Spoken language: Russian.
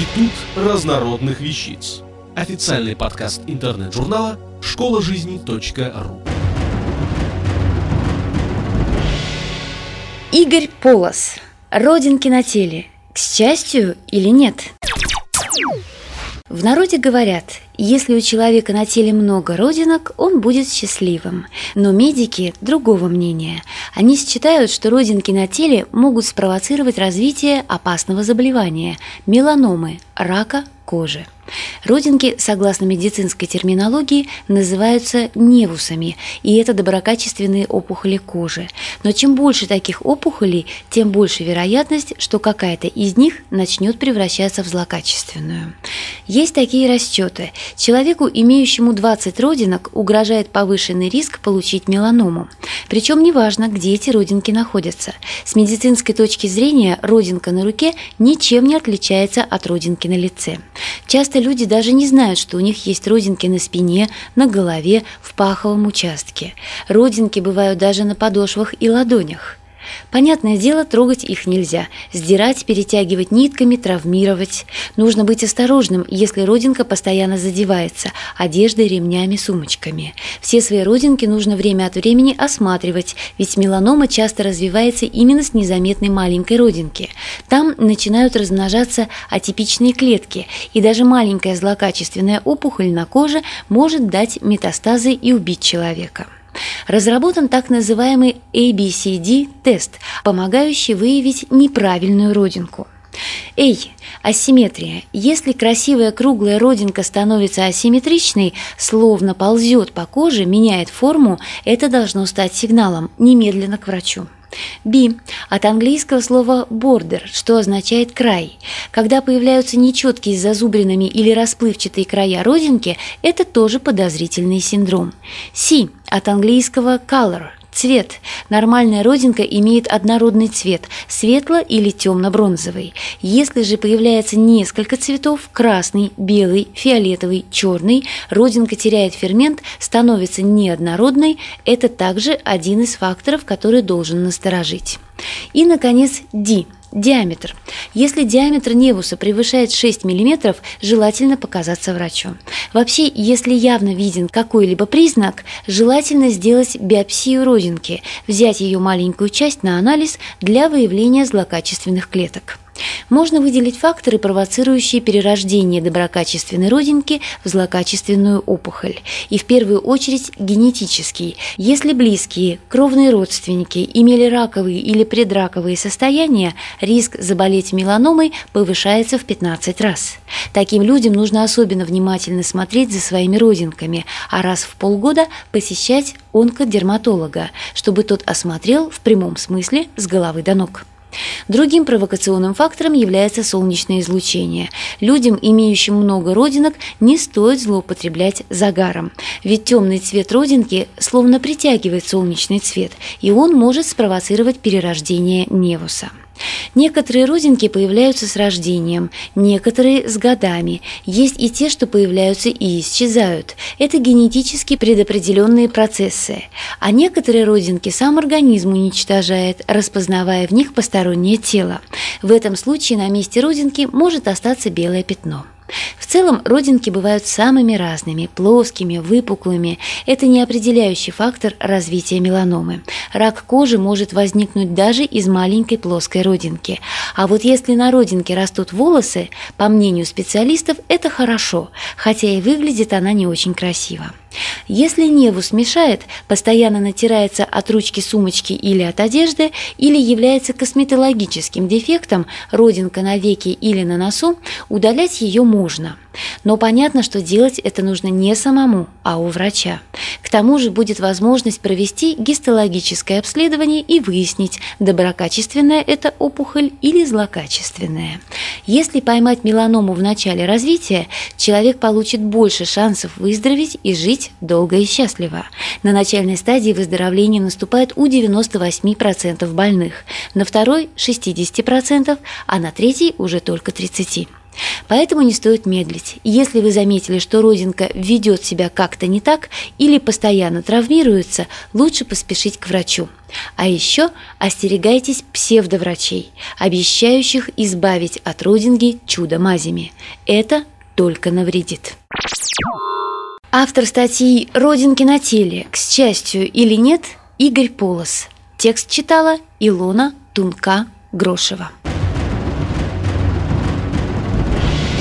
Институт разнородных вещиц. Официальный подкаст интернет-журнала школа жизни.ру. Игорь Полос. Родинки на теле. К счастью или нет? В народе говорят, если у человека на теле много родинок, он будет счастливым. Но медики другого мнения. Они считают, что родинки на теле могут спровоцировать развитие опасного заболевания – меланомы, рака кожи. Родинки, согласно медицинской терминологии, называются невусами, и это доброкачественные опухоли кожи. Но чем больше таких опухолей, тем больше вероятность, что какая-то из них начнет превращаться в злокачественную. Есть такие расчеты. Человеку, имеющему 20 родинок, угрожает повышенный риск получить меланому. Причем неважно, где эти родинки находятся. С медицинской точки зрения родинка на руке ничем не отличается от родинки на лице. Часто люди даже не знают, что у них есть родинки на спине, на голове, в паховом участке. Родинки бывают даже на подошвах и ладонях. Понятное дело, трогать их нельзя. Сдирать, перетягивать нитками, травмировать. Нужно быть осторожным, если родинка постоянно задевается одеждой, ремнями, сумочками. Все свои родинки нужно время от времени осматривать, ведь меланома часто развивается именно с незаметной маленькой родинки. Там начинают размножаться атипичные клетки, и даже маленькая злокачественная опухоль на коже может дать метастазы и убить человека. Разработан так называемый ABCD-тест, помогающий выявить неправильную родинку. Эй, асимметрия. Если красивая круглая родинка становится асимметричной, словно ползет по коже, меняет форму, это должно стать сигналом немедленно к врачу. B. От английского слова border, что означает край. Когда появляются нечеткие с зазубринами или расплывчатые края родинки, это тоже подозрительный синдром. C. От английского color, Цвет. Нормальная родинка имеет однородный цвет – светло- или темно-бронзовый. Если же появляется несколько цветов – красный, белый, фиолетовый, черный – родинка теряет фермент, становится неоднородной – это также один из факторов, который должен насторожить. И, наконец, D – Диаметр. Если диаметр невуса превышает 6 мм, желательно показаться врачу. Вообще, если явно виден какой-либо признак, желательно сделать биопсию родинки, взять ее маленькую часть на анализ для выявления злокачественных клеток. Можно выделить факторы, провоцирующие перерождение доброкачественной родинки в злокачественную опухоль. И в первую очередь генетический. Если близкие, кровные родственники имели раковые или предраковые состояния, риск заболеть меланомой повышается в 15 раз. Таким людям нужно особенно внимательно смотреть за своими родинками, а раз в полгода посещать онкодерматолога, чтобы тот осмотрел в прямом смысле с головы до ног. Другим провокационным фактором является солнечное излучение. Людям, имеющим много родинок, не стоит злоупотреблять загаром, ведь темный цвет родинки словно притягивает солнечный цвет, и он может спровоцировать перерождение невуса. Некоторые родинки появляются с рождением, некоторые с годами. Есть и те, что появляются и исчезают. Это генетически предопределенные процессы. А некоторые родинки сам организм уничтожает, распознавая в них постороннее тело. В этом случае на месте родинки может остаться белое пятно. В целом родинки бывают самыми разными – плоскими, выпуклыми. Это не определяющий фактор развития меланомы. Рак кожи может возникнуть даже из маленькой плоской родинки. А вот если на родинке растут волосы, по мнению специалистов, это хорошо, хотя и выглядит она не очень красиво. Если невус мешает, постоянно натирается от ручки сумочки или от одежды, или является косметологическим дефектом, родинка на веке или на носу, удалять ее можно. Но понятно, что делать это нужно не самому, а у врача. К тому же будет возможность провести гистологическое обследование и выяснить, доброкачественная это опухоль или злокачественная. Если поймать меланому в начале развития, человек получит больше шансов выздороветь и жить долго и счастливо. На начальной стадии выздоровление наступает у 98% больных, на второй – 60%, а на третьей – уже только 30%. Поэтому не стоит медлить. Если вы заметили, что родинка ведет себя как-то не так или постоянно травмируется, лучше поспешить к врачу. А еще остерегайтесь псевдоврачей, обещающих избавить от родинки чудо-мазями. Это только навредит. Автор статьи «Родинки на теле. К счастью или нет» Игорь Полос. Текст читала Илона Тунка-Грошева.